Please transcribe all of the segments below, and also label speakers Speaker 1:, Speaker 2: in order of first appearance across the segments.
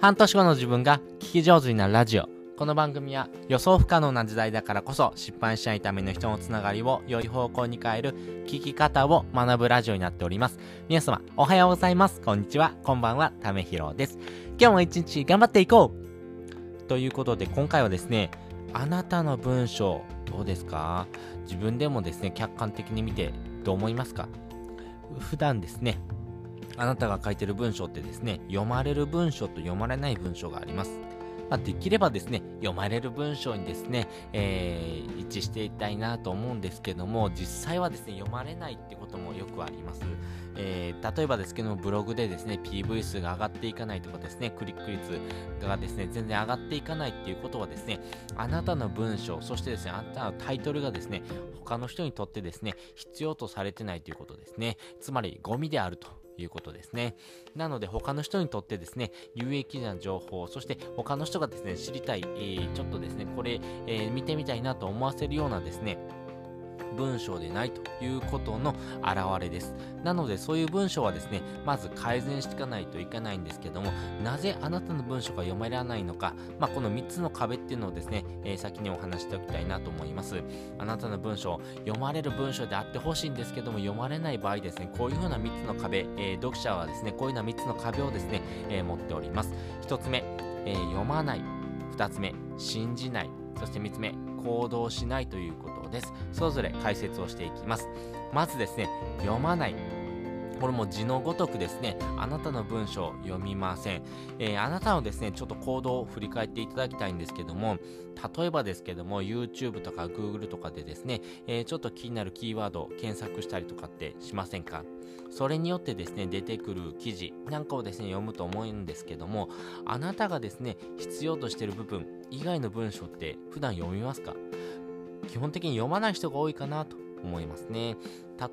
Speaker 1: 半年後の自分が聞き上手になるラジオ。この番組は予想不可能な時代だからこそ失敗しないための人のつながりを良い方向に変える聞き方を学ぶラジオになっております。皆様、おはようございます。こんにちは。こんばんは。ためひろです。今日も一日頑張っていこうということで今回はですね、あなたの文章どうですか？自分でもですね、客観的に見てどう思いますか？普段ですね、あなたが書いてる文章ってですね、読まれる文章と読まれない文章があります。まあ、できればですね、読まれる文章にですね、えー、一致していきたいなと思うんですけども、実際はですね、読まれないってこともよくあります。えー、例えばですけども、ブログでですね、PV 数が上がっていかないとかですね、クリック率がですね、全然上がっていかないっていうことはですね、あなたの文章、そしてですね、あなたのタイトルがですね、他の人にとってですね、必要とされてないということですね。つまり、ゴミであるということですね。なので他の人にとってですね、有益な情報、そして他の人がですね、知りたい、えー、ちょっとですね、これ、えー、見てみたいなと思わせるようなですね、文章でないということの表れです。なのでそういう文章はですね、まず改善していかないといけないんですけども、なぜあなたの文章が読まれないのか、まあ、この3つの壁っていうのをですね、えー、先にお話しておきたいなと思います。あなたの文章、読まれる文章であってほしいんですけども、読まれない場合ですね、こういうふうな3つの壁、えー、読者はですね、こういうような3つの壁をですね、えー、持っております。1つ目、え読まない。2つ目、信じない。そして3つ目、行動しないということです。それぞれ解説をしていきます。まずですね、読まない。これも字のごとくですね、あなたの文章を読みません。えー、あなたのですね、ちょっと行動を振り返っていただきたいんですけども、例えばですけども、YouTube とか Google とかでですね、えー、ちょっと気になるキーワードを検索したりとかってしませんか？それによってですね、出てくる記事なんかをですね、読むと思うんですけども、あなたがですね、必要としている部分以外の文章って普段読みますか？基本的に読まない人が多いかなと思いますね。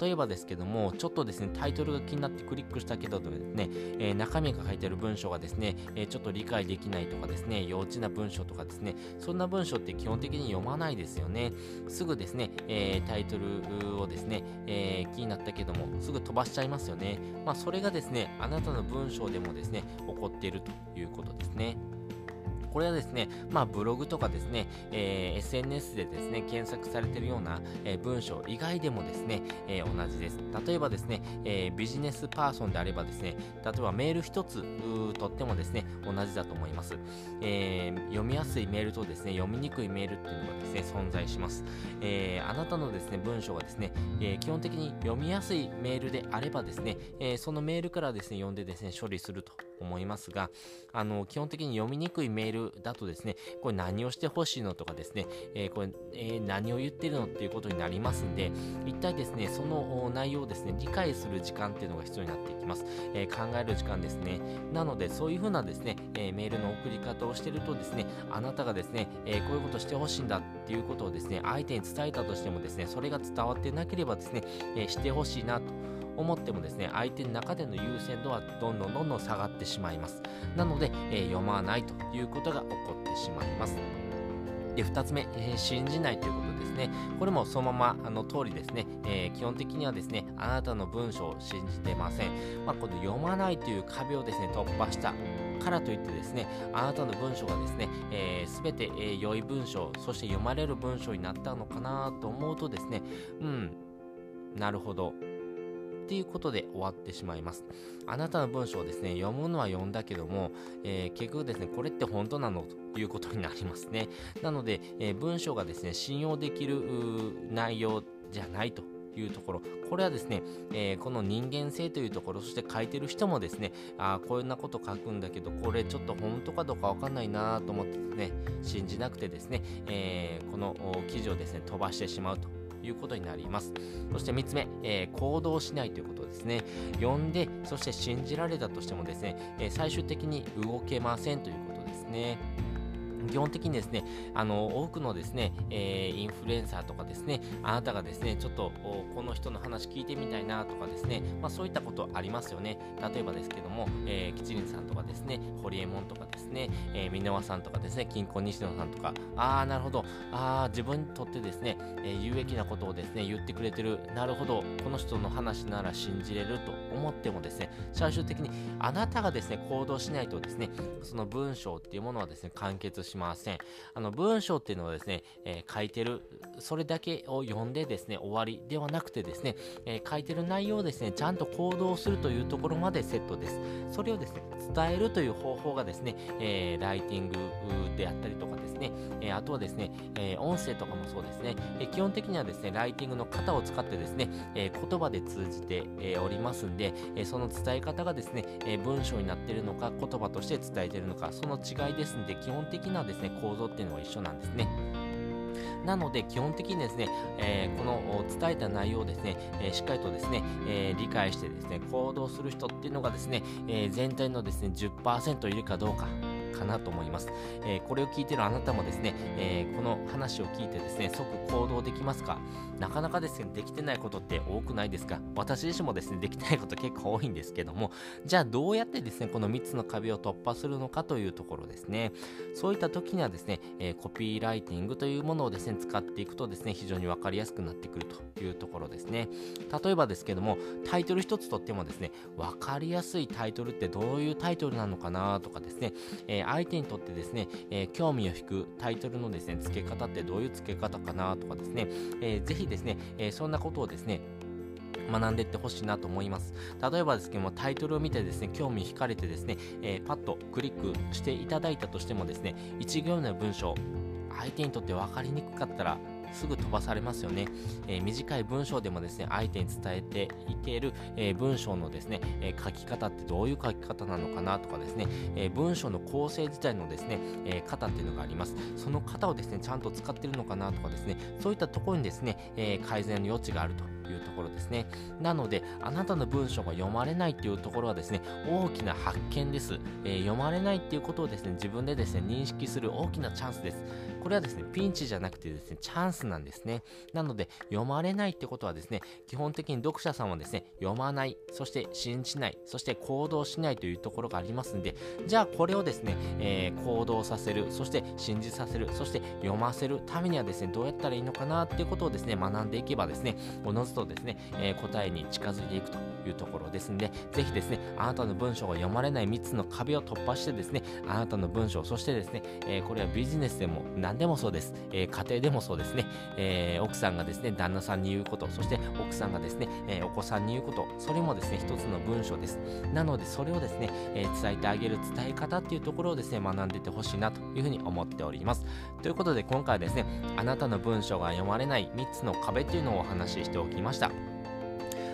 Speaker 1: 例えばですけども、ちょっとですね、タイトルが気になってクリックしたけどですね、えー、中身が書いてある文章がですね、えー、ちょっと理解できないとかですね、幼稚な文章とかですね、そんな文章って基本的に読まないですよね。すぐですね、えー、タイトルをですね、え気になったけども、すぐ飛ばしちゃいますよね。まあ、それがですね、あなたの文章でもですね、起こっているということですね。これはですね、まあ、ブログとかですね、えー、SNS でですね、検索されているような、えー、文章以外でもですね、えー、同じです。例えばですね、えビジネスパーソンであればですね、例えばメール一つとってもですね、同じだと思います。え読みやすいメールとですね、読みにくいメールっていうのがですね、存在します。えあなたのですね、文章がですね、え基本的に読みやすいメールであればですね、えそのメールからですね、読んでですね、処理すると思いますが、あの、基本的に読みにくいメールだとですね、これ何をしてほしいのとかですね、えー、これ、えー、何を言ってるのっていうことになりますんで、一体ですね、その内容をですね、理解する時間っていうのが必要になっていきます。えー、考える時間ですね。なので、そういうふうなですね、えメールの送り方をしてるとですね、あなたがですね、えこういうことしてほしいんだっていうことをですね、相手に伝えたとしてもですね、それが伝わってなければですね、えしてほしいなと。思ってもですね、相手の中での優先度はどんどんどんどん下がってしまいます。なので、えー、読まないということが起こってしまいます。で、2つ目、えー、信じないということですね。これもそのまま、あの通りですね、えー、基本的にはですね、あなたの文章を信じてません。まあ、この読まないという壁をですね、突破したからといってですね、あなたの文章がですね、えー、全て、えー、良い文章、そして読まれる文章になったのかなと思うとですね、うん、なるほど。っていうことで終わってしまいます。あなたの文章をですね、読むのは読んだけども、えー、結局ですね、これって本当なのということになりますね。なので、えー、文章がですね、信用できる内容じゃないというところ、これはですね、えー、この人間性というところ、そして書いてる人もですね、あこんなこと書くんだけど、これちょっと本当かどうかわかんないなと思ってですね、信じなくてですね、えー、この記事をですね、飛ばしてしまうということになります。そして3つ目、えー、行動しないということですね。呼んで、そして信じられたとしてもですね、えー、最終的に動けませんということですね。基本的にですね、あの、多くのですね、えー、インフルエンサーとかですね、あなたがですね、ちょっと、この人の話聞いてみたいなとかですね、まあそういったことありますよね。例えばですけども、えー、キチリンさんとかですね、ホリエモンとかですね、えー、箕輪さんとかですね、金婚西野さんとか、あー、なるほど、あー、自分にとってですね、えー、有益なことをですね、言ってくれてる、なるほど、この人の話なら信じれると思ってもですね、最終的にあなたがですね、行動しないとですね、その文章っていうものはですね、完結しません。あの、文章っていうのはですね、えー、書いてる、それだけを読んでですね、終わりではなくてですね、えー、書いてる内容をですね、ちゃんと行動するというところまでセットです。それをですね、伝えるという方法がですね、えー、ライティングであったりとかですね、えあとはですね、え音声とかもそうですね、え基本的にはですね、ライティングの型を使ってですね、え言葉で通じて、えおりますんで、えその伝え方がですね、え文章になってるのか、言葉として伝えてるのか、その違いですんで、基本的なですね、構造っていうのは一緒なんですね。なので、基本的にですね、えー、この伝えた内容をですね、えー、しっかりとですね、えー、理解してですね、行動する人っていうのがですね、え全体のですね、10%いるかどうか、かなと思います。えー、これを聞いてるあなたもですね、えー、この話を聞いてですね、即行動できますか？なかなかですね、できてないことって多くないですか？私自身もですね、できてないこと結構多いんですけども、じゃあどうやってですね、この3つの壁を突破するのかというところですね。そういった時にはですね、えー、コピーライティングというものをですね、使っていくとですね、非常にわかりやすくなってくるというところですね。例えばですけども、タイトル一つとってもですね、わかりやすいタイトルってどういうタイトルなのかなとかですね、え相手にとってですね、えー、興味を引くタイトルのですね、付け方ってどういう付け方かなとかですね、えー、ぜひですね、えそんなことをですね、学んでいってほしいなと思います。例えばですけども、タイトルを見てですね、興味惹かれてですね、えー、パッとクリックしていただいたとしてもですね、1行目の文章、相手にとって分かりにくかったら、すぐ飛ばされますよね、えー、短い文章でもですね相手に伝えていける、えー、文章のですね、えー、書き方ってどういう書き方なのかなとかですね、え文章の構成自体のですね、え型っていうのがありますその型をですねちゃんと使ってるのかなとかですねそういったところにですね、え改善の余地があるというところですね。なので、あなたの文章が読まれないっていうところはですね、大きな発見です。えー、読まれないっていうことをですね、自分でですね、認識する大きなチャンスです。これはですね、ピンチじゃなくてですね、チャンスなんですね。なので、読まれないってことはですね、基本的に読者さんはですね、読まない、そして信じない、そして行動しないというところがありますんで、じゃあこれをですね、えー、行動させる、そして信じさせる、そして読ませるためにはですね、どうやったらいいのかなっていうことをですね、学んでいけばですね、おのずとですね、えー、答えに近づいていくというところですんで、ぜひですね、あなたの文章が読まれない3つの壁を突破してですね、あなたの文章、そしてですね、えー、これはビジネスでも何でもそうです。えー、家庭でもそうですね、えー、奥さんがですね、旦那さんに言うこと、そして奥さんがですね、えお子さんに言うこと、それもですね、一つの文章です。なので、それをですね、え伝えてあげる伝え方っていうところをですね、学んでてほしいなというふうに思っております。ということで、今回はですね、あなたの文章が読まれない3つの壁っていうのをお話ししておきました。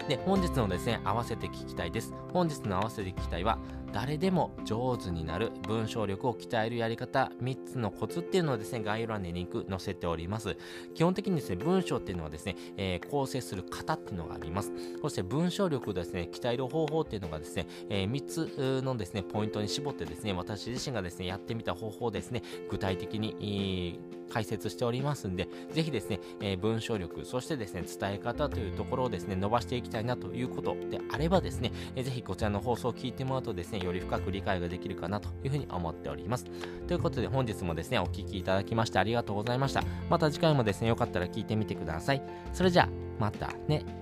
Speaker 1: で、本日のですね、合わせて聞きたいです。本日の合わせて聞きたいは、誰でも上手になる文章力を鍛えるやり方3つのコツっていうのをですね、概要欄にリンク載せております。基本的にですね、文章っていうのはですね、えー、構成する型っていうのがあります。そして文章力をですね、鍛える方法っていうのがですね、えー、3つのですね、ポイントに絞ってですね、私自身がですね、やってみた方法をですね、具体的に、解説しておりますんで、ぜひですね、えー、文章力、そしてですね、伝え方というところをですね、伸ばしていきたいなということであればですね、えー、ぜひこちらの放送を聞いてもらうとですね、より深く理解ができるかなというふうに思っております。ということで本日もですね、お聴きいただきましてありがとうございました。また次回もですね、よかったら聞いてみてください。それじゃあ、またね。